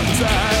outside